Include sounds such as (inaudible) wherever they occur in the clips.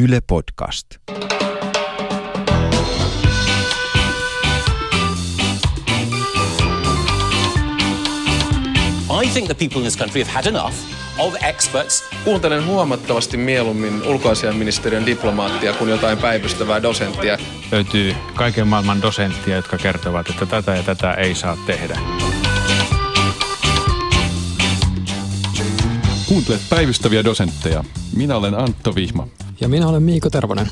Yle Podcast. I think the people in this country have had enough of experts. Kuuntelen huomattavasti mieluummin ulkoasiainministeriön diplomaattia kuin jotain päivystävää dosenttia. Löytyy kaiken maailman dosenttia, jotka kertovat, että tätä ja tätä ei saa tehdä. Kuuntelet päivystäviä dosentteja. Minä olen Antto Vihma. Ja minä olen Miiko Tervonen.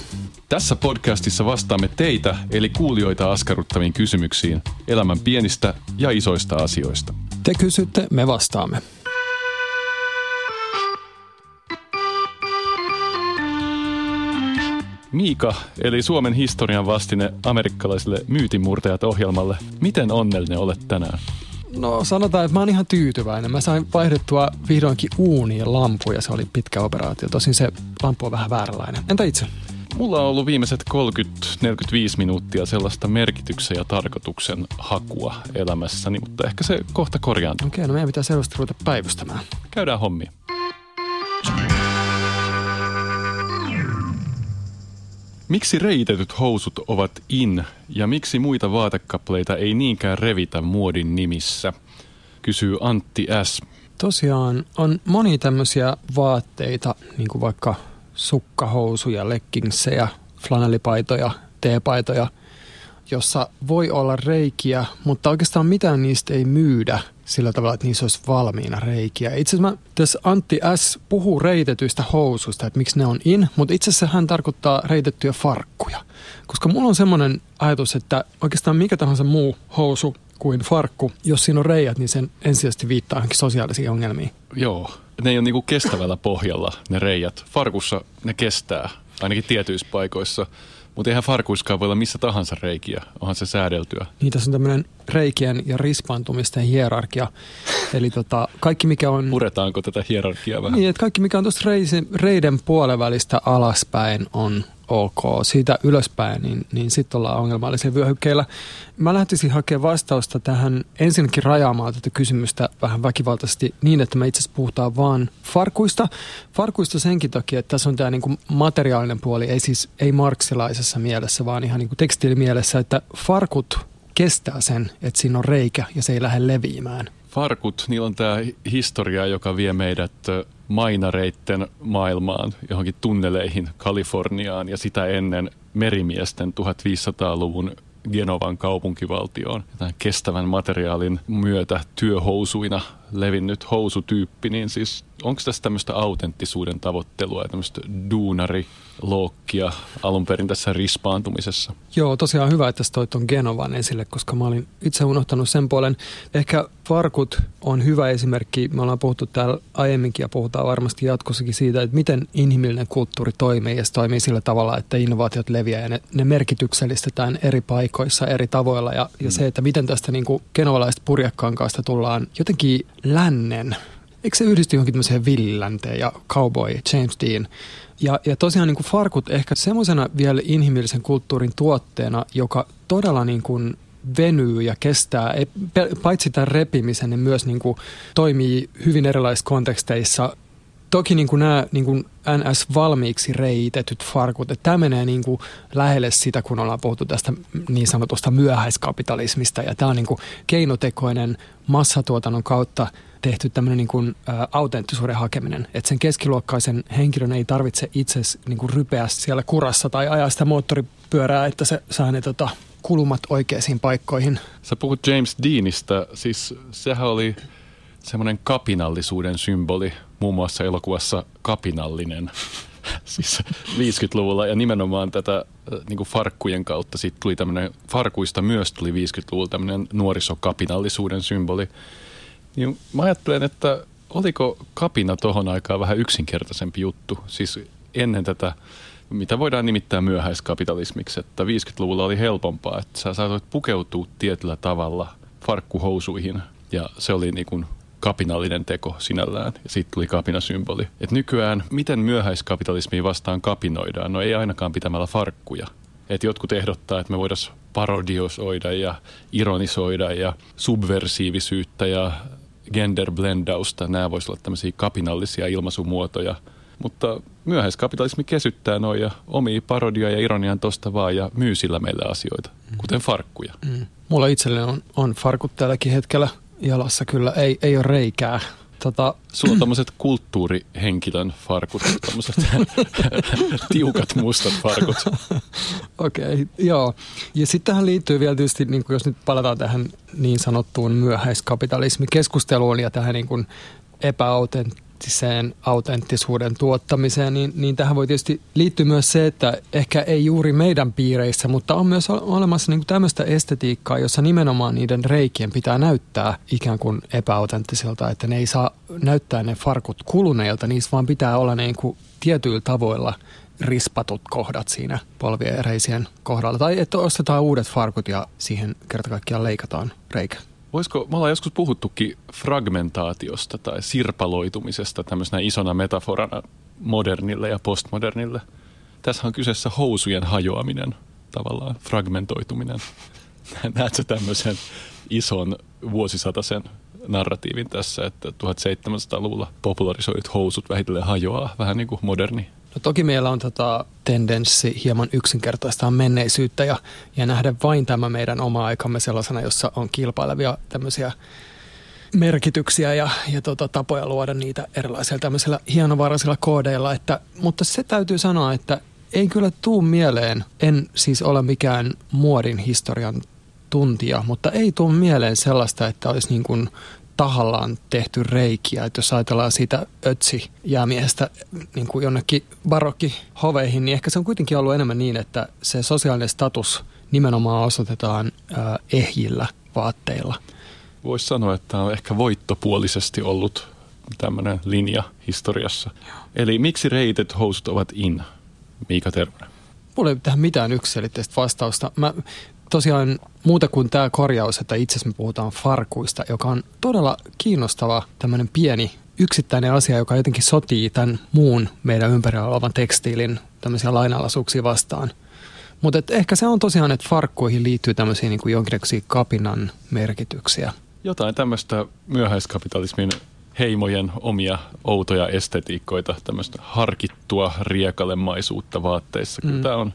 Tässä podcastissa vastaamme teitä, eli kuulijoita askarruttaviin kysymyksiin elämän pienistä ja isoista asioista. Te kysytte, me vastaamme. Miika, eli Suomen historian vastine amerikkalaisille myytinmurtajat-ohjelmalle. Miten onnellinen olet tänään? No sanotaan, että mä oon ihan tyytyväinen. Mä sain vaihdettua vihdoinkin uuniin lampu ja se oli pitkä operaatio. Tosin se lampu on vähän vääränlainen. Entä itse? Mulla on ollut viimeiset 30-45 minuuttia sellaista merkityksen ja tarkoituksen hakua elämässäni, mutta ehkä se kohta korjaantuu. Okei, no meidän pitää selvästi ruveta päivystämään. Käydään hommia. Miksi reitetyt housut ovat in ja miksi muita vaatekappaleita ei niinkään revitä muodin nimissä? Kysyy Antti S. Tosiaan on moni tämmöisiä vaatteita, niin kuin vaikka sukkahousuja, leggingsejä, flanellipaitoja, teepaitoja, jossa voi olla reikiä, mutta oikeastaan mitään niistä ei myydä sillä tavalla, että niissä olisi valmiina reikiä. Itse asiassa mä, tässä Antti S. puhuu reitetyistä housuista, että miksi ne on in, mutta itse asiassa hän tarkoittaa reitettyjä farkkuja. Koska mulla on semmoinen ajatus, että oikeastaan mikä tahansa muu housu kuin farkku, jos siinä on reijät, niin sen ensisijaisesti viittaa johonkin sosiaalisiin ongelmiin. Joo, ne ei ole niinku kestävällä pohjalla ne reijät. Farkussa ne kestää, ainakin tietyissä paikoissa. Mutta eihän farkuiskaan voi olla missä tahansa reikiä, onhan se säädeltyä. Niin tässä on tämmöinen reikien ja rispaantumisten hierarkia. (laughs) Eli tota, kaikki mikä on... Puretaanko tätä hierarkiaa vähän? Niin, että kaikki mikä on tuosta reiden puolen välistä alaspäin on ok. Siitä ylöspäin, niin, niin sitten ollaan ongelmallisilla vyöhykkeillä. Mä lähtisin hakemaan vastausta tähän ensinnäkin rajaamaan tätä kysymystä vähän väkivaltaisesti niin, että me itse asiassa puhutaan vaan farkuista. Farkuista senkin takia, että tässä on tämä niinku materiaalinen puoli, ei siis ei marksilaisessa mielessä, vaan ihan niinku tekstiilimielessä, että farkut kestää sen, että siinä on reikä ja se ei lähde leviämään. Farkut, niillä on tämä historia, joka vie meidät mainareitten maailmaan, johonkin tunneleihin Kaliforniaan ja sitä ennen merimiesten 1500-luvun Genovan kaupunkivaltioon. Tämän kestävän materiaalin myötä työhousuina levinnyt housutyyppi, niin siis onko tässä tämmöistä autenttisuuden tavoittelua ja tämmöistä duunarilookkia alun perin tässä rispaantumisessa? Joo, tosiaan hyvä, että toi tuon Genovan esille, koska mä olin itse unohtanut sen puolen. Ehkä farkut on hyvä esimerkki. Me ollaan puhuttu täällä aiemminkin ja puhutaan varmasti jatkossakin siitä, että miten inhimillinen kulttuuri toimii ja se toimii sillä tavalla, että innovaatiot leviää ja ne, ne merkityksellistetään eri paikoissa eri tavoilla. Ja, ja se, että miten tästä niin genovalaisesta purjekkaankaasta tullaan jotenkin lännen eikö se yhdisty johonkin tämmöiseen villilänteen ja cowboy James Dean. Ja, ja tosiaan niin kuin farkut ehkä semmoisena vielä inhimillisen kulttuurin tuotteena, joka todella niin kuin venyy ja kestää, paitsi tämän repimisen, niin myös niin kuin toimii hyvin erilaisissa konteksteissa. Toki niin kuin nämä niin kuin NS-valmiiksi reitetyt farkut, että tämä menee niin kuin lähelle sitä, kun ollaan puhuttu tästä niin sanotusta myöhäiskapitalismista. Ja tämä on niin kuin keinotekoinen massatuotannon kautta tehty tämmöinen niin kuin, ä, autenttisuuden hakeminen. Että sen keskiluokkaisen henkilön ei tarvitse itse niin kuin rypeä siellä kurassa tai ajaa sitä moottoripyörää, että se saa ne tota, kulumat oikeisiin paikkoihin. Sä puhut James Deanista, siis sehän oli semmoinen kapinallisuuden symboli, muun muassa elokuvassa Kapinallinen, siis 50-luvulla ja nimenomaan tätä niin kuin farkkujen kautta siitä tuli tämmöinen, farkuista myös tuli 50-luvulla tämmöinen nuorisokapinallisuuden symboli. Niin mä ajattelen, että oliko kapina tohon aikaan vähän yksinkertaisempi juttu, siis ennen tätä mitä voidaan nimittää myöhäiskapitalismiksi, että 50-luvulla oli helpompaa, että sä saatoit pukeutua tietyllä tavalla farkkuhousuihin. Ja se oli niin kuin kapinallinen teko sinällään ja siitä tuli kapinasymboli. Et nykyään, miten myöhäiskapitalismiin vastaan kapinoidaan? No ei ainakaan pitämällä farkkuja. Et jotkut ehdottaa, että me voitaisiin parodiosoida ja ironisoida ja subversiivisyyttä ja genderblendausta. Nämä voisivat olla tämmöisiä kapinallisia ilmaisumuotoja. Mutta myöhäiskapitalismi kesyttää noin ja omii parodia ja ironian tosta vaan ja myy sillä meille asioita, kuten farkkuja. Mm. Mulla itselleni on, on farkut tälläkin hetkellä jalassa kyllä, ei, ei ole reikää. Tota... Sulla on tämmöiset kulttuurihenkilön farkut, tämmöiset (laughs) tiukat mustat farkut. Okei, okay, joo. Ja sitten tähän liittyy vielä tietysti, niin jos nyt palataan tähän niin sanottuun myöhäiskapitalismikeskusteluun ja tähän niin kuin epäautentiseen autenttisuuden tuottamiseen, niin, niin tähän voi tietysti liittyä myös se, että ehkä ei juuri meidän piireissä, mutta on myös olemassa niin tämmöistä estetiikkaa, jossa nimenomaan niiden reikien pitää näyttää ikään kuin epäautenttisilta, että ne ei saa näyttää ne farkut kuluneilta, niissä vaan pitää olla niin kuin tietyillä tavoilla rispatut kohdat siinä polvien ereisien kohdalla. Tai että ostetaan uudet farkut ja siihen kerta kaikkiaan leikataan reikä. Voisiko, me ollaan joskus puhuttukin fragmentaatiosta tai sirpaloitumisesta tämmöisenä isona metaforana modernille ja postmodernille. Tässä on kyseessä housujen hajoaminen, tavallaan fragmentoituminen. (laughs) Näetkö tämmöisen ison vuosisataisen narratiivin tässä, että 1700-luvulla popularisoidut housut vähitellen hajoaa, vähän niin kuin moderni No toki meillä on tota tendenssi hieman yksinkertaistaa menneisyyttä ja, ja nähdä vain tämä meidän oma aikamme sellaisena, jossa on kilpailevia tämmöisiä merkityksiä ja, ja tota, tapoja luoda niitä erilaisilla tämmöisillä hienovaraisilla koodeilla. Että, mutta se täytyy sanoa, että ei kyllä tuu mieleen, en siis ole mikään muodin historian tuntija, mutta ei tuu mieleen sellaista, että olisi niin kuin tahallaan tehty reikiä. Että jos ajatellaan siitä ötsi jäämiestä niin kuin jonnekin barokkihoveihin, niin ehkä se on kuitenkin ollut enemmän niin, että se sosiaalinen status nimenomaan osoitetaan äh, ehjillä vaatteilla. Voisi sanoa, että on ehkä voittopuolisesti ollut tämmöinen linja historiassa. Joo. Eli miksi reitet housut ovat in, Miika Tervonen? Mulla ei tähän mitään yksilitteistä vastausta. Mä tosiaan muuta kuin tämä korjaus, että itse asiassa me puhutaan farkuista, joka on todella kiinnostava tämmöinen pieni yksittäinen asia, joka jotenkin sotii tämän muun meidän ympärillä olevan tekstiilin tämmöisiä lainalaisuuksia vastaan. Mutta ehkä se on tosiaan, että farkkuihin liittyy tämmöisiä niin kuin jonkinlaisia kapinan merkityksiä. Jotain tämmöistä myöhäiskapitalismin heimojen omia outoja estetiikkoita, tämmöistä harkittua riekalemaisuutta vaatteissa. Kyllä mm. tämä on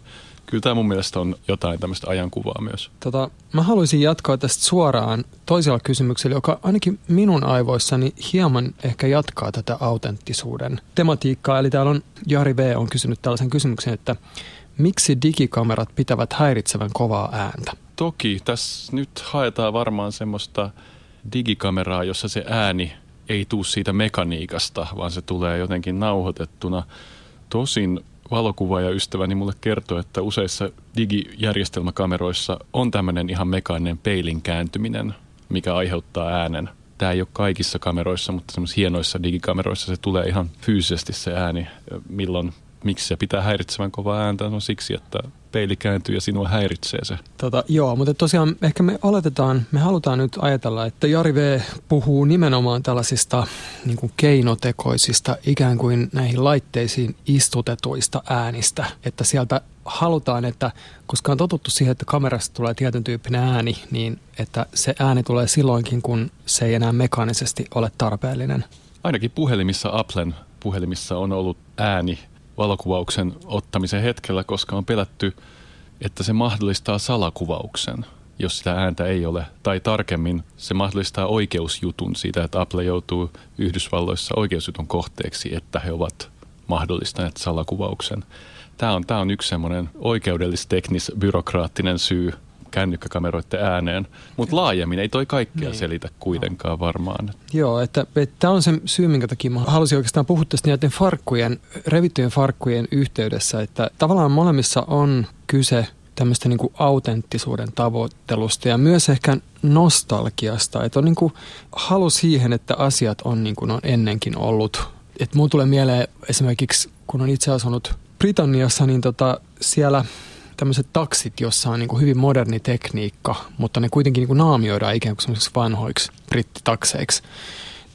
kyllä tämä mun mielestä on jotain tämmöistä ajankuvaa myös. Tota, mä haluaisin jatkaa tästä suoraan toisella kysymyksellä, joka ainakin minun aivoissani hieman ehkä jatkaa tätä autenttisuuden tematiikkaa. Eli täällä on Jari V. on kysynyt tällaisen kysymyksen, että miksi digikamerat pitävät häiritsevän kovaa ääntä? Toki, tässä nyt haetaan varmaan semmoista digikameraa, jossa se ääni ei tuu siitä mekaniikasta, vaan se tulee jotenkin nauhoitettuna. Tosin valokuvaaja ystäväni mulle kertoi, että useissa digijärjestelmäkameroissa on tämmöinen ihan mekaaninen peilin kääntyminen, mikä aiheuttaa äänen. Tämä ei ole kaikissa kameroissa, mutta semmoisissa hienoissa digikameroissa se tulee ihan fyysisesti se ääni, milloin miksi se pitää häiritsevän kovaa ääntä? No siksi, että peili kääntyy ja sinua häiritsee se. Tota, joo, mutta tosiaan ehkä me oletetaan, me halutaan nyt ajatella, että Jari V. puhuu nimenomaan tällaisista niin kuin keinotekoisista ikään kuin näihin laitteisiin istutetuista äänistä. Että sieltä halutaan, että koska on totuttu siihen, että kamerasta tulee tietyn tyyppinen ääni, niin että se ääni tulee silloinkin, kun se ei enää mekaanisesti ole tarpeellinen. Ainakin puhelimissa, Applen puhelimissa on ollut ääni valokuvauksen ottamisen hetkellä, koska on pelätty, että se mahdollistaa salakuvauksen, jos sitä ääntä ei ole. Tai tarkemmin, se mahdollistaa oikeusjutun siitä, että Apple joutuu Yhdysvalloissa oikeusjutun kohteeksi, että he ovat mahdollistaneet salakuvauksen. Tämä on, tämä on yksi semmoinen oikeudellis-teknis-byrokraattinen syy kännykkäkameroiden ääneen. Mutta laajemmin ei toi kaikkea niin. selitä kuitenkaan varmaan. Joo, että, tämä on se syy, minkä takia mä halusin oikeastaan puhua tästä näiden farkkujen, revittyjen farkkujen yhteydessä, että tavallaan molemmissa on kyse tämmöistä niin kuin autenttisuuden tavoittelusta ja myös ehkä nostalgiasta, että on niin kuin halu siihen, että asiat on niin kuin on ennenkin ollut. Että mulla tulee mieleen esimerkiksi, kun on itse asunut Britanniassa, niin tota, siellä – tämmöiset taksit, jossa on niin kuin hyvin moderni tekniikka, mutta ne kuitenkin niin kuin naamioidaan ikään kuin semmoisiksi vanhoiksi brittitakseiksi.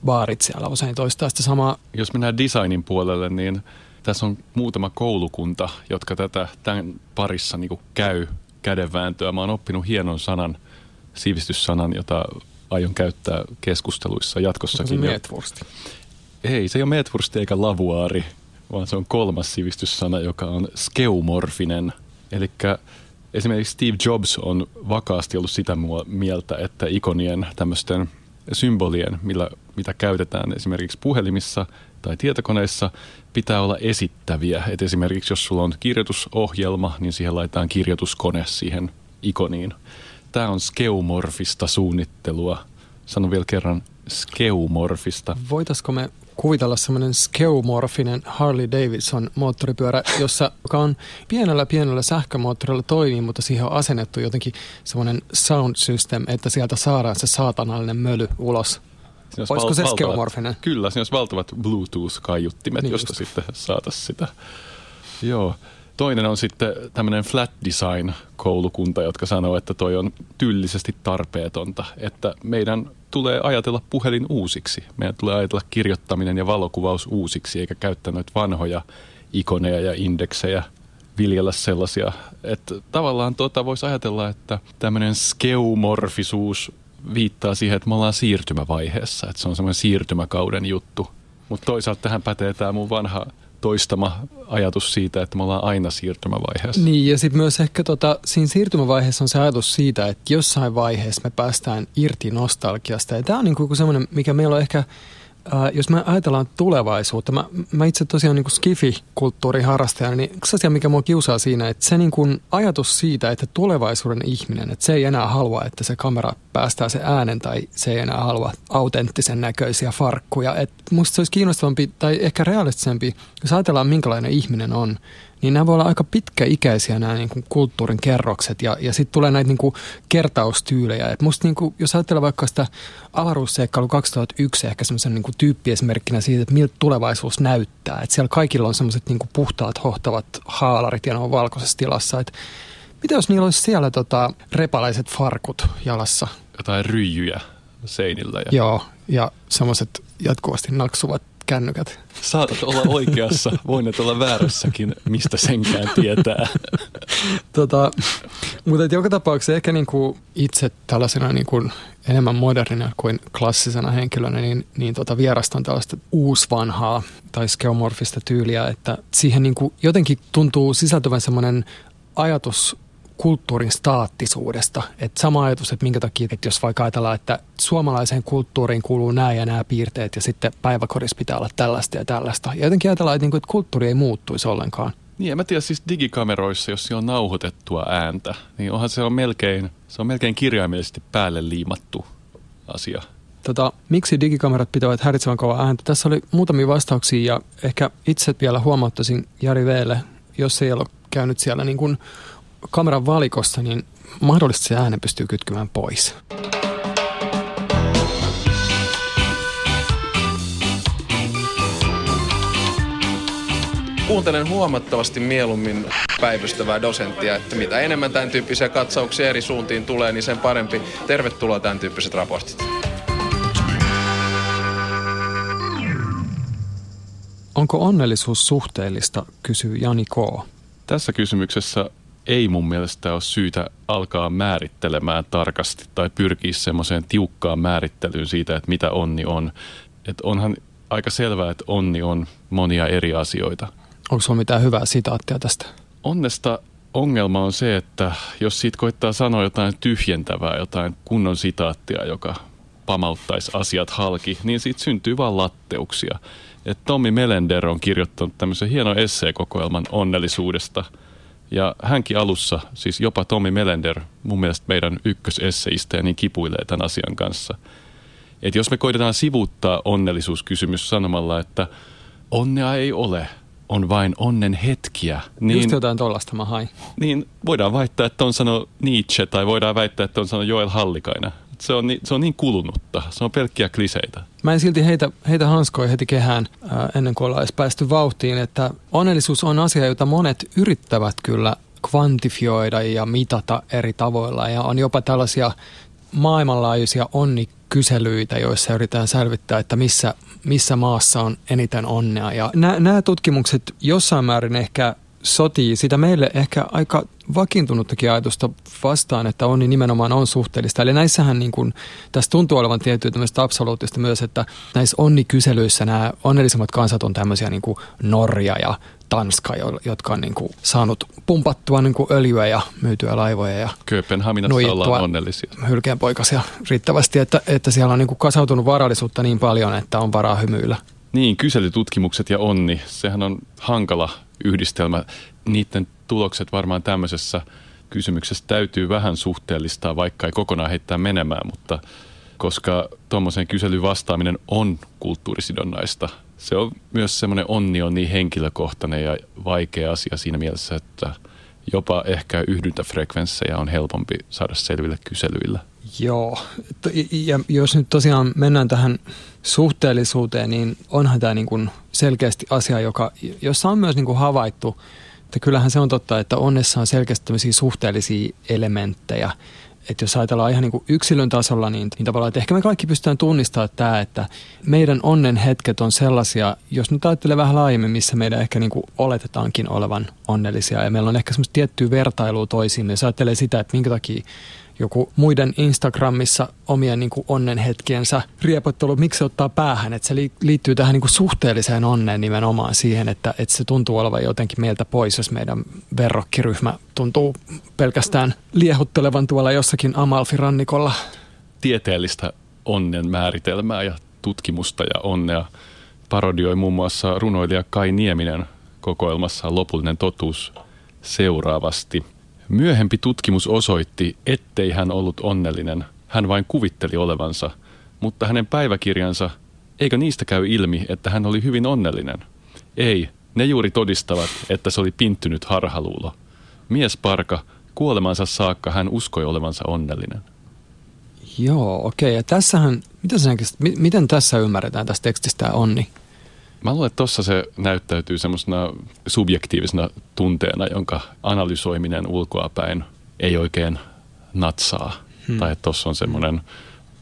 Baarit siellä usein toistaa sitä samaa. Jos mennään designin puolelle, niin tässä on muutama koulukunta, jotka tätä tämän parissa niin kuin käy kädenvääntöä. Mä oon oppinut hienon sanan, sivistyssanan, jota aion käyttää keskusteluissa jatkossakin. Onko se Ei, se ei ole Metwursti eikä Lavuaari, vaan se on kolmas sivistyssana, joka on skeumorfinen. Eli esimerkiksi Steve Jobs on vakaasti ollut sitä mieltä, että ikonien tämmöisten symbolien, millä, mitä käytetään esimerkiksi puhelimissa tai tietokoneissa, pitää olla esittäviä. Et esimerkiksi jos sulla on kirjoitusohjelma, niin siihen laitetaan kirjoituskone siihen ikoniin. Tämä on skeumorfista suunnittelua. Sanon vielä kerran skeumorfista. Voitaisiko me kuvitella semmoinen skeumorfinen Harley Davidson moottoripyörä, jossa, joka on pienellä pienellä sähkömoottorilla toimii, mutta siihen on asennettu jotenkin semmoinen sound system, että sieltä saadaan se saatanallinen möly ulos. Olisiko val- se skeumorfinen? Kyllä, siinä olisi valtavat Bluetooth-kaiuttimet, niin josta just. sitten saataisiin sitä. Joo. Toinen on sitten tämmöinen flat design koulukunta, jotka sanoo, että toi on tyllisesti tarpeetonta, että meidän tulee ajatella puhelin uusiksi. Meidän tulee ajatella kirjoittaminen ja valokuvaus uusiksi, eikä käyttää noita vanhoja ikoneja ja indeksejä viljellä sellaisia. Että tavallaan tuota voisi ajatella, että tämmöinen skeumorfisuus viittaa siihen, että me ollaan siirtymävaiheessa, että se on semmoinen siirtymäkauden juttu. Mutta toisaalta tähän pätee tämä mun vanha toistama ajatus siitä, että me ollaan aina siirtymävaiheessa. Niin, ja sitten myös ehkä tota, siinä siirtymävaiheessa on se ajatus siitä, että jossain vaiheessa me päästään irti nostalgiasta. Ja tämä on niinku semmoinen, mikä meillä on ehkä Äh, jos me ajatellaan tulevaisuutta, mä, mä itse tosiaan niin skifi-kulttuurin harrastajana, niin yksi asia, mikä mua kiusaa siinä, että se niin kuin ajatus siitä, että tulevaisuuden ihminen, että se ei enää halua, että se kamera päästää se äänen tai se ei enää halua autenttisen näköisiä farkkuja. Et musta se olisi kiinnostavampi tai ehkä realistisempi, jos ajatellaan minkälainen ihminen on, niin nämä voi olla aika pitkäikäisiä nämä niin kuin kulttuurin kerrokset ja, ja sitten tulee näitä niin kuin kertaustyylejä. Et musta niin kuin, jos ajatellaan vaikka sitä avaruusseikkailu 2001 ehkä semmoisen niin tyyppiesimerkkinä siitä, että miltä tulevaisuus näyttää. Että siellä kaikilla on semmoiset niin puhtaat, hohtavat haalarit ja ne on valkoisessa tilassa. Et mitä jos niillä olisi siellä tota, repalaiset farkut jalassa? Jotain ryijyjä seinillä. Ja... Joo, ja semmoiset jatkuvasti naksuvat kännykät. Saatat olla oikeassa, voin olla väärässäkin, mistä senkään tietää. tota, mutta joka tapauksessa ehkä niin kuin itse tällaisena niin kuin enemmän modernina kuin klassisena henkilönä, niin, niin tota vierastan tällaista uusvanhaa tai skeomorfista tyyliä, että siihen niin kuin jotenkin tuntuu sisältyvän semmoinen ajatus kulttuurin staattisuudesta. Et sama ajatus, että minkä takia, että jos vaikka ajatellaan, että suomalaiseen kulttuuriin kuuluu nämä ja nämä piirteet ja sitten päiväkodissa pitää olla tällaista ja tällaista. Ja jotenkin ajatellaan, että, niin että kulttuuri ei muuttuisi ollenkaan. Niin, en mä tiedä, siis digikameroissa, jos siellä on nauhoitettua ääntä, niin onhan se on melkein, se on melkein kirjaimellisesti päälle liimattu asia. Tota, miksi digikamerat pitävät häiritsevän kovaa ääntä? Tässä oli muutamia vastauksia ja ehkä itse vielä huomauttaisin Jari Veelle, jos ei ole käynyt siellä niin kuin kameran valikossa, niin mahdollisesti se äänen pystyy kytkemään pois. Kuuntelen huomattavasti mieluummin päivystävää dosenttia, että mitä enemmän tämän tyyppisiä katsauksia eri suuntiin tulee, niin sen parempi. Tervetuloa tämän tyyppiset raportit. Onko onnellisuus suhteellista, kysyy Jani K. Tässä kysymyksessä ei mun mielestä ole syytä alkaa määrittelemään tarkasti tai pyrkiä semmoiseen tiukkaan määrittelyyn siitä, että mitä onni on. Et onhan aika selvää, että onni on monia eri asioita. Onko sulla mitään hyvää sitaattia tästä? Onnesta ongelma on se, että jos siitä koittaa sanoa jotain tyhjentävää, jotain kunnon sitaattia, joka pamauttaisi asiat halki, niin siitä syntyy vain latteuksia. Et Tommi Melender on kirjoittanut tämmöisen hienon esseekokoelman onnellisuudesta – ja hänkin alussa, siis jopa Tommi Melender, mun mielestä meidän ykkösesseistä, niin kipuilee tämän asian kanssa. Että jos me koitetaan sivuuttaa onnellisuuskysymys sanomalla, että onnea ei ole, on vain onnen hetkiä. Niin, Just jotain tollasta mä hain. Niin voidaan väittää, että on sanonut Nietzsche tai voidaan väittää, että on sanonut Joel Hallikainen se on, niin, se on niin kulunutta. Se on pelkkiä kliseitä. Mä en silti heitä, heitä hanskoja heti kehään ää, ennen kuin ollaan edes päästy vauhtiin, että onnellisuus on asia, jota monet yrittävät kyllä kvantifioida ja mitata eri tavoilla. Ja on jopa tällaisia maailmanlaajuisia onnikyselyitä, joissa yritetään selvittää, että missä, missä maassa on eniten onnea. Ja nämä tutkimukset jossain määrin ehkä sotii sitä meille ehkä aika vakiintunuttakin ajatusta vastaan, että onni nimenomaan on suhteellista. Eli näissähän niin kuin, tässä tuntuu olevan tiettyä tämmöistä absoluuttista myös, että näissä onnikyselyissä nämä onnellisimmat kansat on tämmöisiä niin kuin Norja ja Tanska, jotka on niin kuin saanut pumpattua niin kuin öljyä ja myytyä laivoja ja Kööpenhaminassa ollaan onnellisia. Hylkeenpoikasia riittävästi, että, että siellä on niin kuin kasautunut varallisuutta niin paljon, että on varaa hymyillä. Niin, kyselytutkimukset ja onni, sehän on hankala yhdistelmä. Niiden tulokset varmaan tämmöisessä kysymyksessä täytyy vähän suhteellistaa, vaikka ei kokonaan heittää menemään, mutta koska tuommoisen kyselyyn vastaaminen on kulttuurisidonnaista, se on myös semmoinen onni on niin henkilökohtainen ja vaikea asia siinä mielessä, että jopa ehkä yhdyntäfrekvenssejä on helpompi saada selville kyselyillä. Joo, ja jos nyt tosiaan mennään tähän suhteellisuuteen, niin onhan tämä niin kuin selkeästi asia, joka, jossa on myös niin kuin havaittu, että kyllähän se on totta, että onnessa on selkeästi tämmöisiä suhteellisia elementtejä. Että jos ajatellaan ihan niin kuin yksilön tasolla, niin, niin tavallaan, että ehkä me kaikki pystytään tunnistamaan tämä, että meidän onnen hetket on sellaisia, jos nyt ajattelee vähän laajemmin, missä meidän ehkä niin kuin oletetaankin olevan onnellisia. Ja meillä on ehkä semmoista tiettyä vertailua toisiin. Jos ajattelee sitä, että minkä takia joku muiden Instagramissa omien niin kuin onnenhetkiensä riepottelu, miksi se ottaa päähän, että se liittyy tähän niin kuin suhteelliseen onneen nimenomaan siihen, että, että se tuntuu olevan jotenkin meiltä pois, jos meidän verrokkiryhmä tuntuu pelkästään liehuttelevan tuolla jossakin Amalfirannikolla. Tieteellistä onnen määritelmää ja tutkimusta ja onnea parodioi muun muassa runoilija Kai Nieminen kokoelmassa Lopullinen totuus seuraavasti – Myöhempi tutkimus osoitti, ettei hän ollut onnellinen. Hän vain kuvitteli olevansa, mutta hänen päiväkirjansa, eikö niistä käy ilmi, että hän oli hyvin onnellinen? Ei, ne juuri todistavat, että se oli pinttynyt harhaluulo. Mies parka, kuolemansa saakka hän uskoi olevansa onnellinen. Joo, okei. Okay. Ja tässähän, mitä sen, miten tässä ymmärretään tästä tekstistä onni? Mä luulen, että tuossa se näyttäytyy semmoisena subjektiivisena tunteena, jonka analysoiminen ulkoapäin ei oikein natsaa. Hmm. Tai että tuossa on semmoinen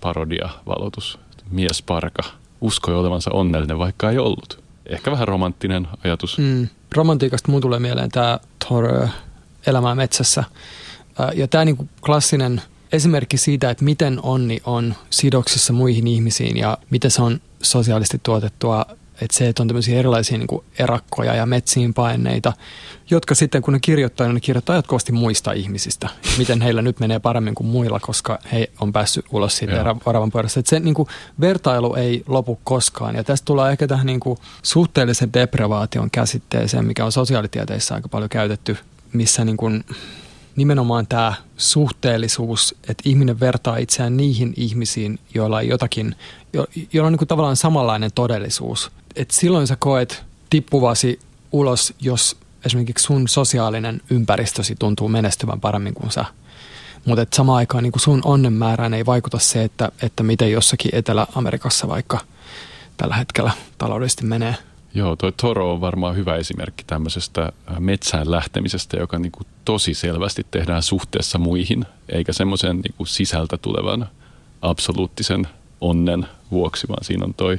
parodia-valotus. Mies parka uskoi olevansa onnellinen, vaikka ei ollut. Ehkä vähän romanttinen ajatus. Hmm. Romantiikasta mun tulee mieleen tämä Thor Elämää metsässä. Ja tämä niinku klassinen esimerkki siitä, että miten onni on sidoksissa muihin ihmisiin ja miten se on sosiaalisesti tuotettua että se, että on tämmöisiä erilaisia niin kuin erakkoja ja metsiin paineita, jotka sitten kun ne kirjoittaa, niin ne kirjoittaa jatkuvasti muista ihmisistä. Miten heillä nyt menee paremmin kuin muilla, koska he on päässyt ulos siitä oravan pyörästä. Että se niin kuin, vertailu ei lopu koskaan. Ja tästä tulee ehkä tähän niin kuin, suhteellisen deprivaation käsitteeseen, mikä on sosiaalitieteissä aika paljon käytetty, missä niin kuin, nimenomaan tämä suhteellisuus, että ihminen vertaa itseään niihin ihmisiin, joilla, jotakin, jo, joilla on niin kuin tavallaan samanlainen todellisuus. Et silloin sä koet tippuvasi ulos, jos esimerkiksi sun sosiaalinen ympäristösi tuntuu menestyvän paremmin kuin sä. Mutta samaan aikaan niin sun onnen määrään ei vaikuta se, että, että miten jossakin Etelä-Amerikassa vaikka tällä hetkellä taloudellisesti menee – Joo, tuo Toro on varmaan hyvä esimerkki tämmöisestä äh, metsään lähtemisestä, joka niin kuin tosi selvästi tehdään suhteessa muihin, eikä semmoisen niin sisältä tulevan absoluuttisen onnen vuoksi, vaan siinä on toi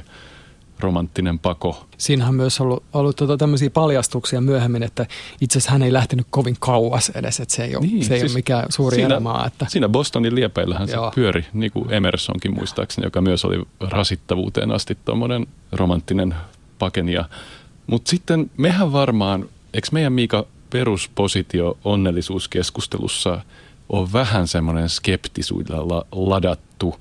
romanttinen pako. Siinä on myös ollut, ollut tuota tämmöisiä paljastuksia myöhemmin, että itse asiassa hän ei lähtenyt kovin kauas edes, että se ei ole, niin, se ei siis ole mikään suuri siinä, elämää. Että... Siinä Bostonin liepeillähän Joo. se pyöri, niin kuin Emersonkin muistaakseni, joka myös oli rasittavuuteen asti tuommoinen romanttinen pakenia. Mutta sitten mehän varmaan, eikö meidän Miika peruspositio onnellisuuskeskustelussa on vähän semmoinen skeptisuudella ladattu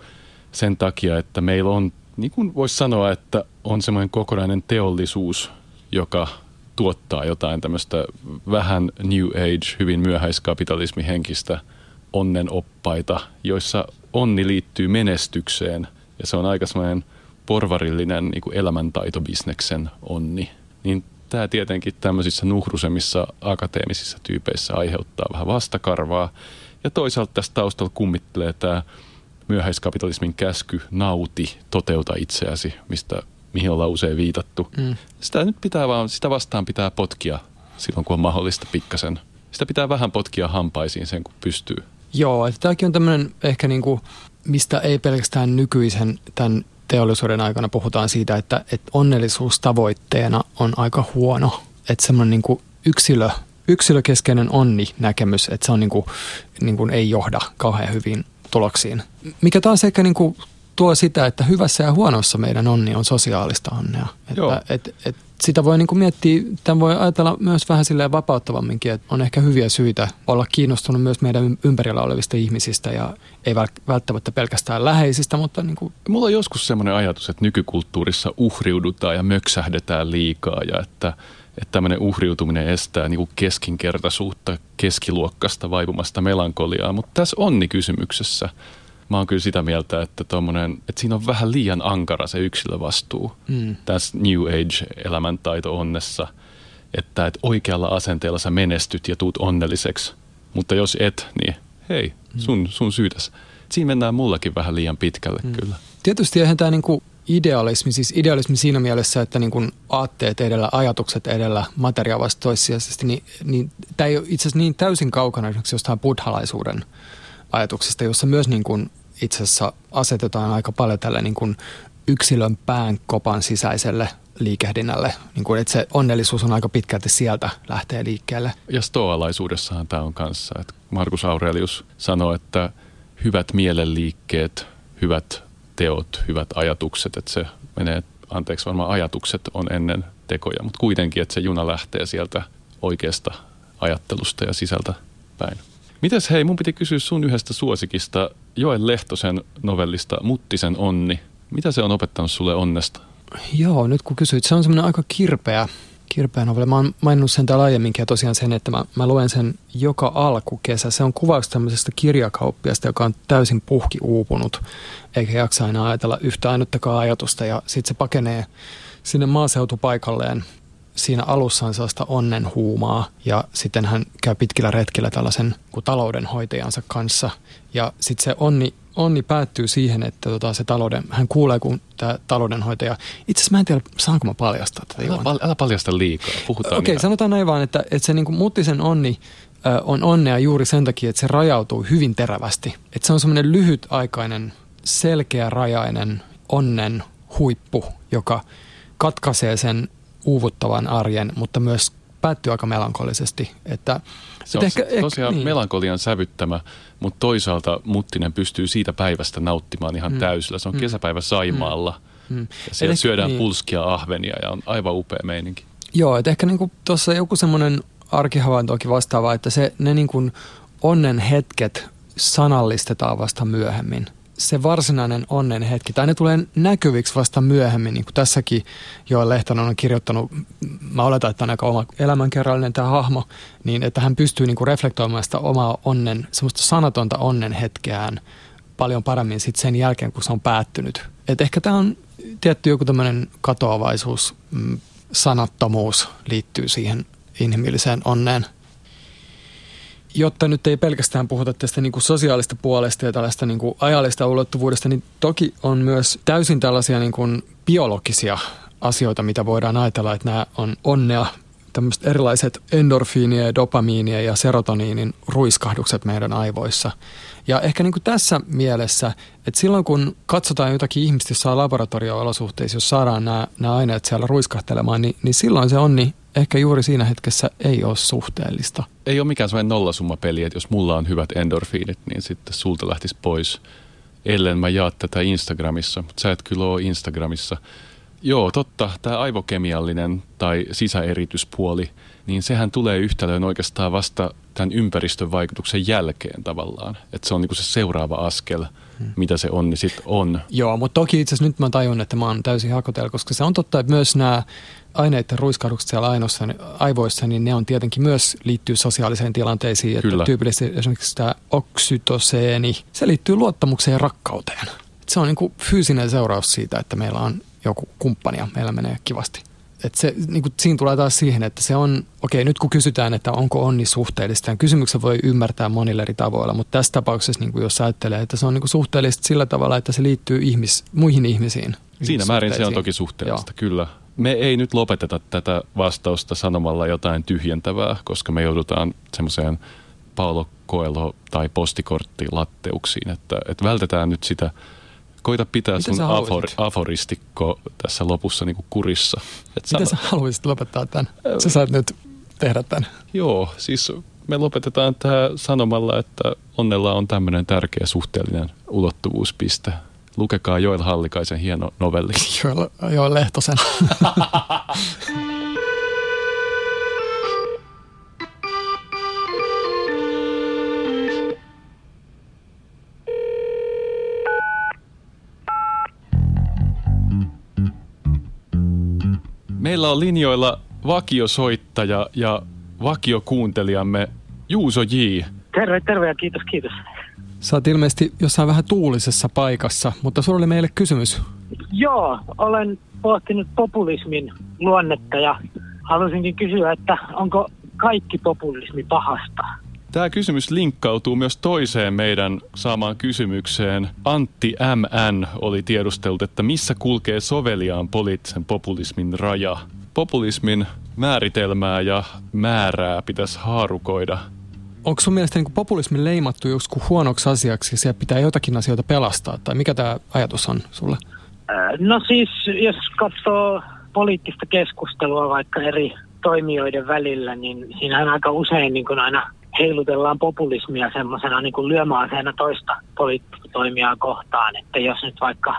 sen takia, että meillä on, niin kuin voisi sanoa, että on semmoinen kokonainen teollisuus, joka tuottaa jotain tämmöistä vähän New Age, hyvin myöhäiskapitalismihenkistä onnenoppaita, joissa onni liittyy menestykseen ja se on aika semmoinen – porvarillinen niin kuin elämäntaitobisneksen onni, niin tämä tietenkin tämmöisissä nuhrusemmissa akateemisissa tyypeissä aiheuttaa vähän vastakarvaa. Ja toisaalta tästä taustalla kummittelee tämä myöhäiskapitalismin käsky nauti, toteuta itseäsi, mistä, mihin ollaan usein viitattu. Mm. Sitä nyt pitää vaan, sitä vastaan pitää potkia silloin, kun on mahdollista pikkasen. Sitä pitää vähän potkia hampaisiin sen, kun pystyy. Joo, että tämäkin on tämmöinen ehkä niin kuin, mistä ei pelkästään nykyisen tämän teollisuuden aikana puhutaan siitä, että, että onnellisuustavoitteena on aika huono. Että semmoinen niin yksilö yksilökeskeinen onni-näkemys, että se on niin kuin, niin kuin ei johda kauhean hyvin tuloksiin. Mikä taas ehkä niin kuin tuo sitä, että hyvässä ja huonossa meidän onni on sosiaalista onnea. Että, et, et sitä voi niin kuin miettiä, tämän voi ajatella myös vähän silleen vapauttavamminkin, että on ehkä hyviä syitä olla kiinnostunut myös meidän ympärillä olevista ihmisistä ja ei välttämättä pelkästään läheisistä, mutta niin kuin... Mulla on joskus semmoinen ajatus, että nykykulttuurissa uhriudutaan ja möksähdetään liikaa ja että että tämmöinen uhriutuminen estää niin kuin keskinkertaisuutta, keskiluokkasta vaipumasta melankoliaa. Mutta tässä onni-kysymyksessä mä oon kyllä sitä mieltä, että, että siinä on vähän liian ankara se yksilövastuu mm. tässä New Age-elämäntaito onnessa, että, että oikealla asenteella sä menestyt ja tuut onnelliseksi, mutta jos et, niin hei, mm. sun, sun syytäs. Siinä mennään mullakin vähän liian pitkälle mm. kyllä. Tietysti eihän tämä niinku idealismi, siis idealismi siinä mielessä, että niin kuin aatteet edellä, ajatukset edellä, materia vasta toissijaisesti, niin, niin tämä ei ole itse asiassa niin täysin kaukana esimerkiksi jostain buddhalaisuuden ajatuksesta, jossa myös niin kuin itse asiassa asetetaan aika paljon tällä niin kuin yksilön pään kopan sisäiselle liikehdinnälle. Niin kuin, että se onnellisuus on aika pitkälti sieltä lähtee liikkeelle. Ja stoalaisuudessahan tämä on kanssa. Että Markus Aurelius sanoi, että hyvät mielenliikkeet, hyvät teot, hyvät ajatukset, että se menee, anteeksi varmaan ajatukset on ennen tekoja, mutta kuitenkin, että se juna lähtee sieltä oikeasta ajattelusta ja sisältä päin. Mites hei, mun piti kysyä sun yhdestä suosikista, Joel Lehtosen novellista Muttisen onni. Mitä se on opettanut sulle onnesta? Joo, nyt kun kysyit, se on semmoinen aika kirpeä, kirpeä novelli. Mä oon maininnut sen täällä aiemminkin ja tosiaan sen, että mä, mä luen sen joka alkukesä. Se on kuvaus tämmöisestä kirjakauppiasta, joka on täysin puhki uupunut, eikä jaksa aina ajatella yhtä ainuttakaan ajatusta. Ja sitten se pakenee sinne maaseutupaikalleen siinä alussa on sellaista onnen huumaa ja sitten hän käy pitkillä retkillä tällaisen taloudenhoitajansa kanssa. Ja sitten se onni, onni päättyy siihen, että tota, se talouden, hän kuulee, kun tämä taloudenhoitaja, itse asiassa mä en tiedä, saanko mä paljastaa tätä. Älä, älä paljasta liikaa, puhutaan Okei, okay, sanotaan näin vaan, että, että se niin muttisen onni ö, on onnea juuri sen takia, että se rajautuu hyvin terävästi. Että se on semmoinen lyhytaikainen, selkeä rajainen onnen huippu, joka katkaisee sen uuvuttavan arjen, mutta myös päättyy aika melankolisesti. Että, se on ehkä, tosiaan niin. melankolian sävyttämä, mutta toisaalta Muttinen pystyy siitä päivästä nauttimaan ihan mm. täysillä. Se on mm. kesäpäivä Saimaalla mm. mm. ja siellä Eli, syödään niin. pulskia ahvenia ja on aivan upea meininki. Joo, että ehkä niinku tuossa joku semmoinen arkihavaintoakin vastaava, että se, ne niinku onnen hetket sanallistetaan vasta myöhemmin – se varsinainen onnen hetki, tai ne tulee näkyviksi vasta myöhemmin, niin kuin tässäkin jo Lehtonen on kirjoittanut, mä oletan, että on aika oma elämänkerrallinen tämä hahmo, niin että hän pystyy niin kuin reflektoimaan sitä omaa onnen, semmoista sanatonta onnen hetkeään paljon paremmin sit sen jälkeen, kun se on päättynyt. Et ehkä tämä on tietty joku tämmöinen katoavaisuus, mm, sanattomuus liittyy siihen inhimilliseen onneen – jotta nyt ei pelkästään puhuta tästä niin kuin sosiaalista puolesta ja tällaista niin kuin ajallista ulottuvuudesta, niin toki on myös täysin tällaisia niin kuin biologisia asioita, mitä voidaan ajatella, että nämä on onnea, tämmöiset erilaiset endorfiinia, dopamiinia ja serotoniinin ruiskahdukset meidän aivoissa. Ja ehkä niin kuin tässä mielessä, että silloin kun katsotaan jotakin ihmistä jossain laboratorio-olosuhteissa, jos saadaan nämä, nämä aineet siellä ruiskahtelemaan, niin, niin silloin se onni ehkä juuri siinä hetkessä ei ole suhteellista. Ei ole mikään sellainen nollasummapeli, että jos mulla on hyvät endorfiinit, niin sitten sulta lähtisi pois, ellen mä jaa tätä Instagramissa. Mutta sä et kyllä ole Instagramissa. Joo, totta. Tämä aivokemiallinen tai sisäerityspuoli, niin sehän tulee yhtälöön oikeastaan vasta tämän ympäristön vaikutuksen jälkeen tavallaan. Että se on niinku se seuraava askel, hmm. mitä se onni sitten on. Joo, mutta toki itse asiassa nyt mä tajun, että mä oon täysin hakotella, koska se on totta, että myös nämä aineiden ruiskahdukset siellä ainoissa, aivoissa, niin ne on tietenkin myös liittyy sosiaaliseen tilanteisiin. Kyllä. Että tyypillisesti esimerkiksi tämä oksytoseeni, se liittyy luottamukseen ja rakkauteen. Se on niin kuin fyysinen seuraus siitä, että meillä on joku kumppani ja meillä menee kivasti. Et se, niin kuin, siinä tulee taas siihen, että se on, okei nyt kun kysytään, että onko onni suhteellista, niin kysymyksen voi ymmärtää monilla eri tavoilla, mutta tässä tapauksessa niin kuin jos ajattelee, että se on niin kuin suhteellista sillä tavalla, että se liittyy ihmis, muihin ihmisiin. Siinä määrin se on toki suhteellista, Joo. kyllä me ei nyt lopeteta tätä vastausta sanomalla jotain tyhjentävää, koska me joudutaan semmoiseen Paolo tai postikorttilatteuksiin, että, että vältetään nyt sitä koita pitää Mitä sun afor, aforistikko tässä lopussa niin kuin kurissa. Et Mitä sä haluaisit lopettaa tämän? Sä saat nyt tehdä tämän. Joo, siis me lopetetaan tämä sanomalla, että onnella on tämmöinen tärkeä suhteellinen ulottuvuuspiste. Lukekaa Joel Hallikaisen hieno novelli. (laughs) Joel, Joel Lehtosen. (laughs) Meillä on linjoilla vakiosoittaja ja vakiokuuntelijamme Juuso J. Terve, terve ja kiitos, kiitos. Sä oot ilmeisesti jossain vähän tuulisessa paikassa, mutta sulla oli meille kysymys. Joo, olen pohtinut populismin luonnetta ja halusinkin kysyä, että onko kaikki populismi pahasta? Tämä kysymys linkkautuu myös toiseen meidän saamaan kysymykseen. Antti MN oli tiedustellut, että missä kulkee soveliaan poliittisen populismin raja. Populismin määritelmää ja määrää pitäisi haarukoida. Onko sun mielestä niin populismi leimattu joskus huonoksi asiaksi ja siellä pitää jotakin asioita pelastaa? Tai mikä tämä ajatus on sulle? No siis, jos katsoo poliittista keskustelua vaikka eri toimijoiden välillä, niin siinähän aika usein niin kuin aina heilutellaan populismia semmoisena niin kuin lyömäaseena toista poliittista toimijaa kohtaan. Että jos nyt vaikka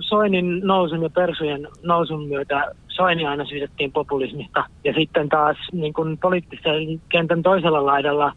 Soinin nousun ja Persujen nousun myötä Soini aina syytettiin populismista. Ja sitten taas niin kuin poliittisen kentän toisella laidalla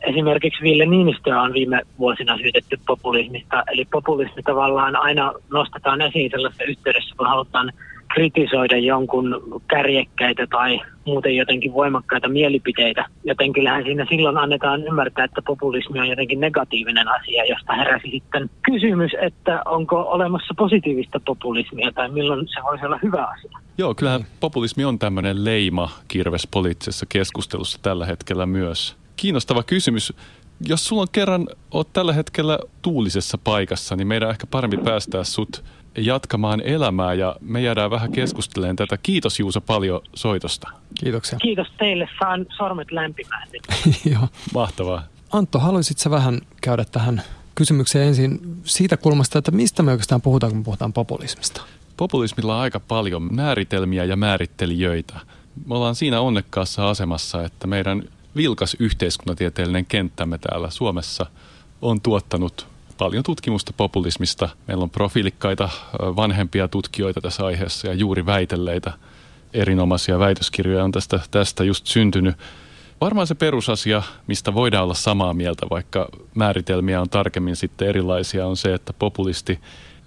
esimerkiksi Ville Niinistöä on viime vuosina syytetty populismista. Eli populismi tavallaan aina nostetaan esiin sellaisessa yhteydessä, kun halutaan kritisoida jonkun kärjekkäitä tai muuten jotenkin voimakkaita mielipiteitä. Joten kyllähän siinä silloin annetaan ymmärtää, että populismi on jotenkin negatiivinen asia, josta heräsi sitten kysymys, että onko olemassa positiivista populismia tai milloin se voisi olla hyvä asia. Joo, kyllähän populismi on tämmöinen leima kirves poliittisessa keskustelussa tällä hetkellä myös. Kiinnostava kysymys. Jos sulla on kerran, oot tällä hetkellä tuulisessa paikassa, niin meidän ehkä parempi päästää sut jatkamaan elämää ja me jäädään vähän keskustelemaan tätä. Kiitos Juuso paljon soitosta. Kiitoksia. Kiitos teille, saan sormet lämpimään. (laughs) Joo. Mahtavaa. Antto, haluaisit sä vähän käydä tähän kysymykseen ensin siitä kulmasta, että mistä me oikeastaan puhutaan, kun puhutaan populismista? Populismilla on aika paljon määritelmiä ja määrittelijöitä. Me ollaan siinä onnekkaassa asemassa, että meidän vilkas yhteiskuntatieteellinen kenttämme täällä Suomessa on tuottanut paljon tutkimusta populismista. Meillä on profiilikkaita vanhempia tutkijoita tässä aiheessa ja juuri väitelleitä erinomaisia väitöskirjoja on tästä, tästä just syntynyt. Varmaan se perusasia, mistä voidaan olla samaa mieltä, vaikka määritelmiä on tarkemmin sitten erilaisia, on se, että populisti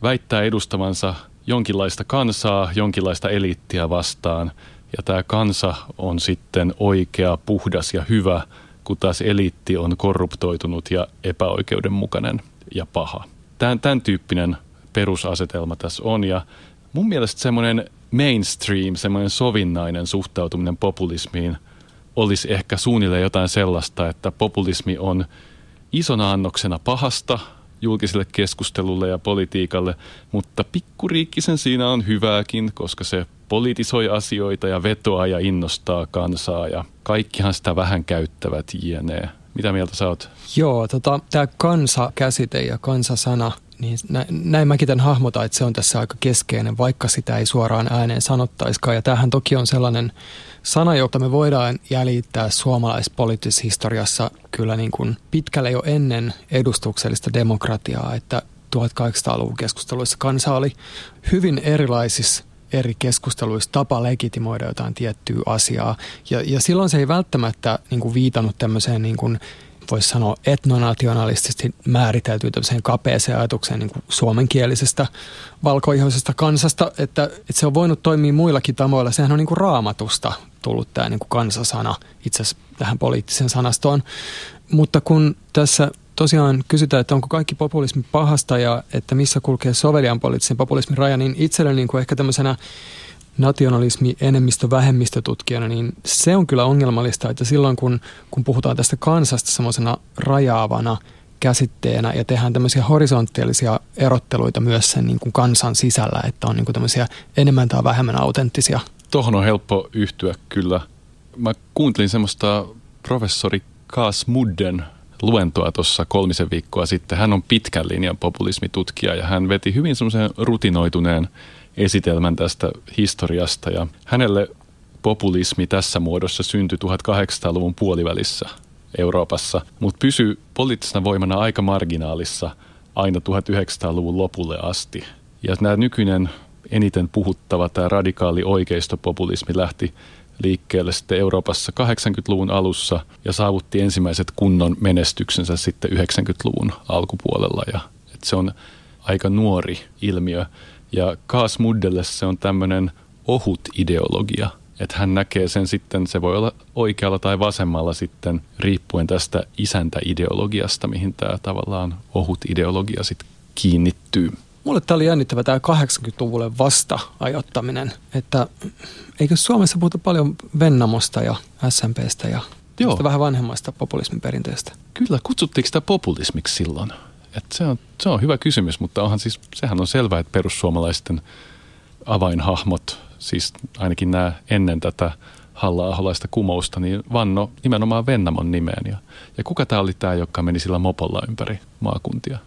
väittää edustavansa jonkinlaista kansaa, jonkinlaista eliittiä vastaan. Ja tämä kansa on sitten oikea, puhdas ja hyvä, kun taas eliitti on korruptoitunut ja epäoikeudenmukainen ja paha. Tämän, tämän tyyppinen perusasetelma tässä on ja mun mielestä semmoinen mainstream, semmoinen sovinnainen suhtautuminen populismiin olisi ehkä suunnilleen jotain sellaista, että populismi on isona annoksena pahasta julkiselle keskustelulle ja politiikalle, mutta pikkuriikkisen siinä on hyvääkin, koska se politisoi asioita ja vetoaa ja innostaa kansaa ja kaikkihan sitä vähän käyttävät jne. Mitä mieltä sä oot? Joo, tota, tämä kansa-käsite ja kansasana, niin nä, näin mäkin tämän hahmotan, että se on tässä aika keskeinen, vaikka sitä ei suoraan ääneen sanottaiskaan. Ja tämähän toki on sellainen sana, jota me voidaan jäljittää suomalaispoliittisessa historiassa kyllä niin kuin pitkälle jo ennen edustuksellista demokratiaa, että 1800-luvun keskusteluissa kansa oli hyvin erilaisissa eri keskusteluissa tapa legitimoida jotain tiettyä asiaa. Ja, ja silloin se ei välttämättä niin kuin viitannut tämmöiseen niin kuin, voisi sanoa etnonationalistisesti määriteltyä tämmöiseen kapeeseen ajatukseen niin kuin suomenkielisestä valkoihoisesta kansasta, että, että se on voinut toimia muillakin tamoilla. Sehän on niin kuin raamatusta tullut tämä niin kuin kansasana itse asiassa tähän poliittiseen sanastoon. Mutta kun tässä tosiaan kysytään, että onko kaikki populismi pahasta ja että missä kulkee sovelian poliittisen populismin raja, niin itselleni niin ehkä tämmöisenä nationalismi enemmistö vähemmistötutkijana, niin se on kyllä ongelmallista, että silloin kun, kun puhutaan tästä kansasta semmoisena rajaavana käsitteenä ja tehdään tämmöisiä horisontaalisia erotteluita myös sen niin kuin kansan sisällä, että on niin kuin tämmöisiä enemmän tai vähemmän autenttisia. Tuohon on helppo yhtyä kyllä. Mä kuuntelin semmoista professori Kaas Mudden luentoa tuossa kolmisen viikkoa sitten. Hän on pitkän linjan populismitutkija ja hän veti hyvin semmoisen rutinoituneen esitelmän tästä historiasta ja hänelle populismi tässä muodossa syntyi 1800-luvun puolivälissä Euroopassa, mutta pysyi poliittisena voimana aika marginaalissa aina 1900-luvun lopulle asti. Ja nämä nykyinen eniten puhuttava tämä radikaali oikeistopopulismi lähti liikkeelle sitten Euroopassa 80-luvun alussa ja saavutti ensimmäiset kunnon menestyksensä sitten 90-luvun alkupuolella. Ja, että se on aika nuori ilmiö. Ja Kaas Muddelle se on tämmöinen ohut ideologia, että hän näkee sen sitten, se voi olla oikealla tai vasemmalla sitten, riippuen tästä isäntäideologiasta, mihin tämä tavallaan ohut ideologia sitten kiinnittyy. Mulle tämä oli jännittävä tämä 80-luvulle vasta ajottaminen, että eikö Suomessa puhuta paljon Vennamosta ja SMPstä ja Joo. vähän vanhemmasta populismin perinteestä? Kyllä, kutsuttiinko sitä populismiksi silloin? Et se, on, se on hyvä kysymys, mutta onhan siis, sehän on selvää, että perussuomalaisten avainhahmot, siis ainakin nämä ennen tätä halla kumousta, niin vanno nimenomaan Vennamon nimeen. Ja, ja kuka tämä oli tämä, joka meni sillä mopolla ympäri maakuntia?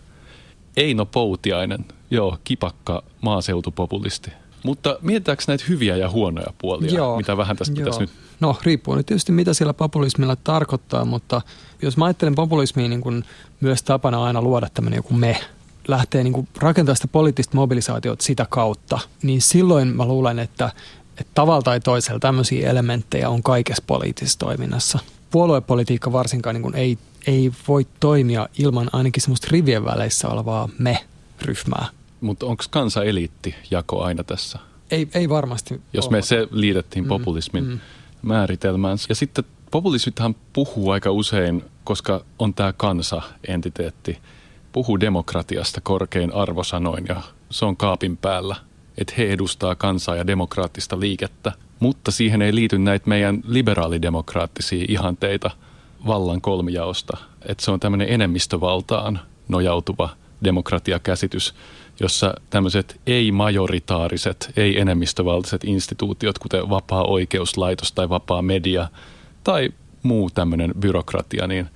Eino Poutiainen, joo, kipakka maaseutupopulisti. Mutta mietitäänkö näitä hyviä ja huonoja puolia, joo, mitä vähän tästä joo. pitäisi nyt No riippuu nyt tietysti mitä siellä populismilla tarkoittaa, mutta jos mä ajattelen populismia niin kuin myös tapana aina luoda tämmöinen joku me, lähtee niin kuin rakentamaan sitä poliittista mobilisaatiota sitä kautta, niin silloin mä luulen, että, että tavalla tai toisella tämmöisiä elementtejä on kaikessa poliittisessa toiminnassa. Puoluepolitiikka varsinkaan niin kuin ei, ei voi toimia ilman ainakin semmoista rivien väleissä olevaa me-ryhmää. Mutta onko kansa-eliitti jako aina tässä? Ei, ei varmasti Jos ole. me se liitettiin mm, populismin mm, määritelmään. Ja sitten populismithan puhuu aika usein, koska on tämä kansa-entiteetti, puhuu demokratiasta korkein arvosanoin ja se on kaapin päällä, että he edustaa kansaa ja demokraattista liikettä. Mutta siihen ei liity näitä meidän liberaalidemokraattisia ihanteita vallan kolmijaosta. Että se on tämmöinen enemmistövaltaan nojautuva demokratiakäsitys, jossa tämmöiset ei-majoritaariset, ei-enemmistövaltaiset instituutiot, kuten vapaa oikeuslaitos tai vapaa media tai muu tämmöinen byrokratia, niin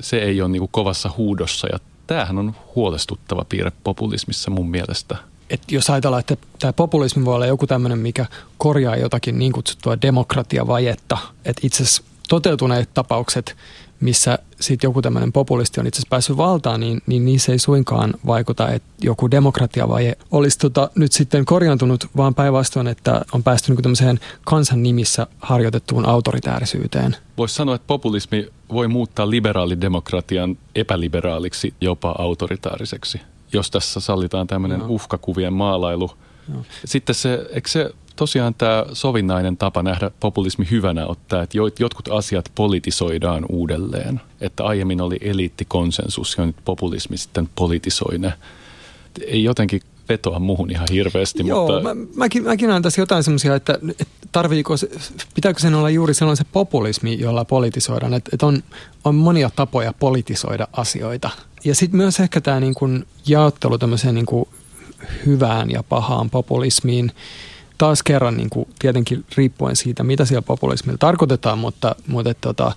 se ei ole niin kuin kovassa huudossa. Ja tämähän on huolestuttava piirre populismissa mun mielestä. Et jos ajatellaan, että tämä populismi voi olla joku tämmöinen, mikä korjaa jotakin niin kutsuttua demokratiavajetta, että itse asiassa toteutuneet tapaukset missä sitten joku tämmöinen populisti on itse asiassa päässyt valtaan, niin, niin niissä ei suinkaan vaikuta, että joku demokratiavaje olisi tota, nyt sitten korjaantunut, vaan päinvastoin, että on päästy niin tämmöiseen kansan nimissä harjoitettuun autoritäärisyyteen. Voisi sanoa, että populismi voi muuttaa liberaalidemokratian epäliberaaliksi, jopa autoritaariseksi, jos tässä sallitaan tämmöinen no. uhkakuvien maalailu. No. Sitten se, eikö se tosiaan tämä sovinnainen tapa nähdä populismi hyvänä ottaa, että jotkut asiat politisoidaan uudelleen. Että aiemmin oli eliittikonsensus ja nyt populismi sitten politisoi ne. Ei jotenkin vetoa muuhun ihan hirveästi. Joo, mutta... mä, mäkin, mäkin näen tässä jotain semmoisia, että, että tarviiko, pitääkö sen olla juuri sellainen se populismi, jolla politisoidaan. Että, että on, on monia tapoja politisoida asioita. Ja sitten myös ehkä tämä niin jaottelu tämmöiseen niin hyvään ja pahaan populismiin, taas kerran niin kuin, tietenkin riippuen siitä, mitä siellä populismilla tarkoitetaan, mutta, mutta että, tota,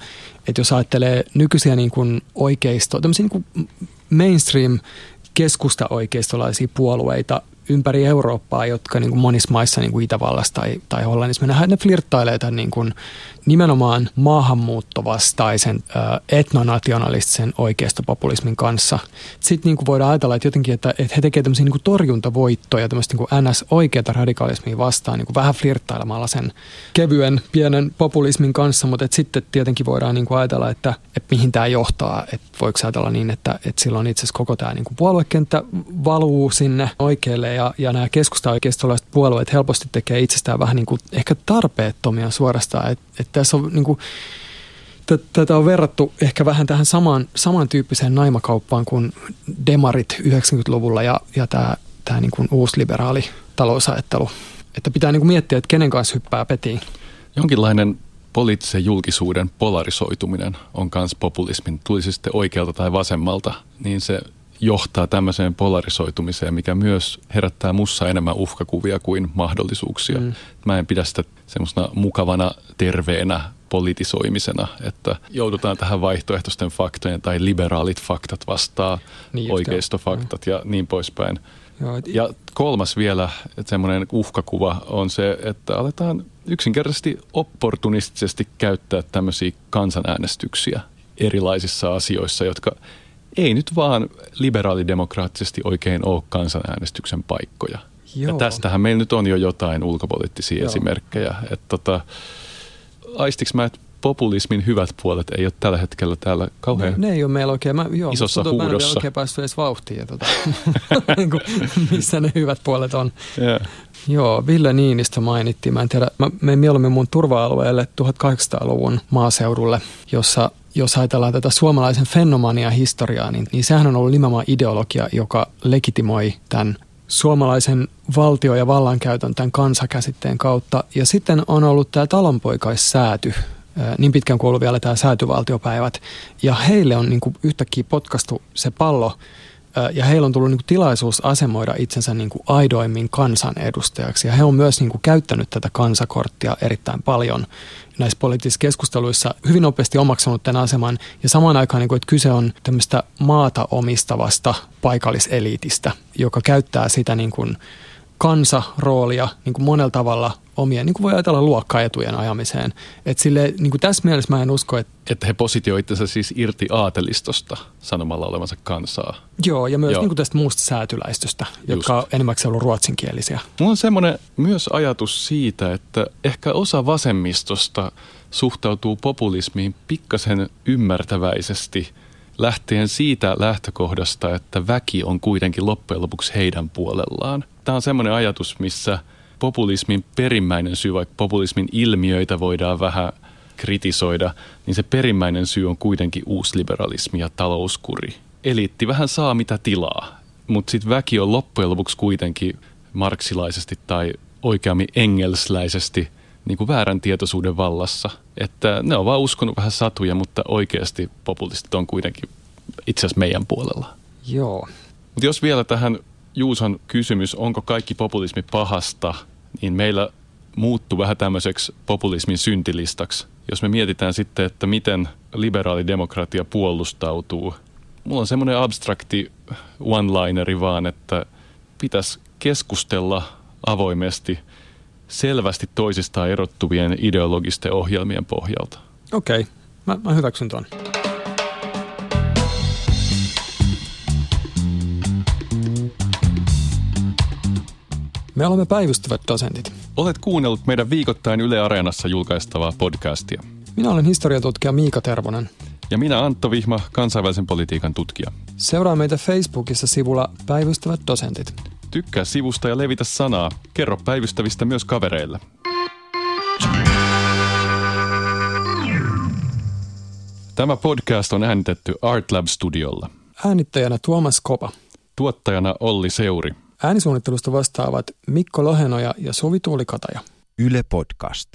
että jos ajattelee nykyisiä niin kuin oikeisto, tämmöisiä niin kuin mainstream keskusta-oikeistolaisia puolueita, ympäri Eurooppaa, jotka niin kuin monissa maissa, niin kuin Itävallassa tai, tai Hollannissa, me nähdään, että ne flirttailee tämän niin kuin nimenomaan maahanmuuttovastaisen etnonationalistisen oikeistopopulismin kanssa. Sitten niin kuin voidaan ajatella, että jotenkin, että, että he tekevät tämmöisiä niin kuin torjuntavoittoja, tämmöistä niin NS-oikeata radikalismia vastaan, niin kuin vähän flirttailemalla sen kevyen pienen populismin kanssa, mutta että sitten tietenkin voidaan niin kuin ajatella, että, että mihin tämä johtaa, että voiko ajatella niin, että, että silloin itse asiassa koko tämä niin kuin puoluekenttä valuu sinne oikealle ja, ja nämä keskusta-oikeistolaiset puolueet helposti tekee itsestään vähän niin kuin ehkä tarpeettomia suorastaan, että, että tässä on niin kuin, tätä on verrattu ehkä vähän tähän samaan, samantyyppiseen naimakauppaan kuin demarit 90-luvulla ja, ja tämä, tämä niin kuin uusliberaali talousajattelu. Että pitää niin kuin miettiä, että kenen kanssa hyppää petiin. Jonkinlainen poliittisen julkisuuden polarisoituminen on myös populismin, tulisi sitten oikealta tai vasemmalta, niin se johtaa tämmöiseen polarisoitumiseen, mikä myös herättää mussa enemmän uhkakuvia kuin mahdollisuuksia. Mm. Mä en pidä sitä semmoisena mukavana, terveenä politisoimisena, että joudutaan tähän vaihtoehtoisten faktojen tai liberaalit faktat vastaa, niin oikeistofaktat ja niin poispäin. Joo, et- Ja kolmas vielä, semmoinen uhkakuva on se, että aletaan yksinkertaisesti opportunistisesti käyttää tämmöisiä kansanäänestyksiä erilaisissa asioissa, jotka ei nyt vaan liberaalidemokraattisesti oikein ole kansanäänestyksen paikkoja. Joo. Ja tästähän meillä nyt on jo jotain ulkopoliittisia Joo. esimerkkejä. Että tota, aistiks mä, että populismin hyvät puolet ei ole tällä hetkellä täällä kauhean... Ne, ne ei ole meillä oikein, mä, joo, Isossa tuntuu, että Mä en huudossa. oikein päässyt edes vauhtiin, ja tota, (laughs) niin kuin, missä ne hyvät puolet on. Yeah. Joo, Ville Niinistö mainittiin. Mä en tiedä, mä menen mieluummin mun turva-alueelle 1800-luvun maaseudulle, jossa jos ajatellaan tätä suomalaisen fenomania historiaa, niin, niin sehän on ollut nimenomaan ideologia, joka legitimoi tämän suomalaisen valtio- ja vallankäytön tämän kansakäsitteen kautta. Ja sitten on ollut tämä talonpoikaissääty, ää, niin pitkään kuin ollut vielä tämä säätyvaltiopäivät. Ja heille on niin kuin yhtäkkiä potkastu se pallo ja heillä on tullut niin kuin tilaisuus asemoida itsensä niin kuin aidoimmin kansanedustajaksi. Ja he on myös niin kuin käyttänyt tätä kansakorttia erittäin paljon näissä poliittisissa keskusteluissa, hyvin nopeasti omaksunut tämän aseman. Ja samaan aikaan, niin kuin, että kyse on tämmöistä maata omistavasta paikalliseliitistä, joka käyttää sitä niin kuin kansaroolia niin kuin monella tavalla omien, niin kuin voi ajatella luokkaetujen ajamiseen. Et sille, niin kuin tässä mielessä mä en usko, että Että he positioi itsensä siis irti aatelistosta sanomalla olevansa kansaa. joo, ja myös Joo. niin kuin tästä muusta säätyläistöstä, jotka Just. on enimmäkseen ollut ruotsinkielisiä. Mulla on semmoinen myös ajatus siitä, että ehkä osa vasemmistosta suhtautuu populismiin pikkasen ymmärtäväisesti lähtien siitä lähtökohdasta, että väki on kuitenkin loppujen lopuksi heidän puolellaan. Tämä on semmoinen ajatus, missä populismin perimmäinen syy, vaikka populismin ilmiöitä voidaan vähän kritisoida, niin se perimmäinen syy on kuitenkin uusliberalismi ja talouskuri. Eliitti vähän saa mitä tilaa, mutta sitten väki on loppujen lopuksi kuitenkin marksilaisesti tai oikeammin engelsläisesti niin kuin väärän tietoisuuden vallassa. Että ne on vaan uskonut vähän satuja, mutta oikeasti populistit on kuitenkin itse asiassa meidän puolella. Joo. Mutta jos vielä tähän Juuson kysymys, onko kaikki populismi pahasta, niin meillä muuttuu vähän tämmöiseksi populismin syntilistaksi. Jos me mietitään sitten, että miten liberaali demokratia puolustautuu. Mulla on semmoinen abstrakti one-lineri vaan, että pitäisi keskustella avoimesti selvästi toisistaan erottuvien ideologisten ohjelmien pohjalta. Okei, mä, mä hyväksyn ton. Me olemme päivystävät dosentit. Olet kuunnellut meidän viikoittain Yle Areenassa julkaistavaa podcastia. Minä olen historiatutkija Miika Tervonen. Ja minä Antto Vihma, kansainvälisen politiikan tutkija. Seuraa meitä Facebookissa sivulla Päivystävät dosentit. Tykkää sivusta ja levitä sanaa. Kerro päivystävistä myös kavereille. Tämä podcast on äänitetty Artlab Studiolla. Äänittäjänä Tuomas Kopa. Tuottajana Olli Seuri. Äänisuunnittelusta vastaavat Mikko Lohenoja ja Suvi Tuulikataja. Yle Podcast.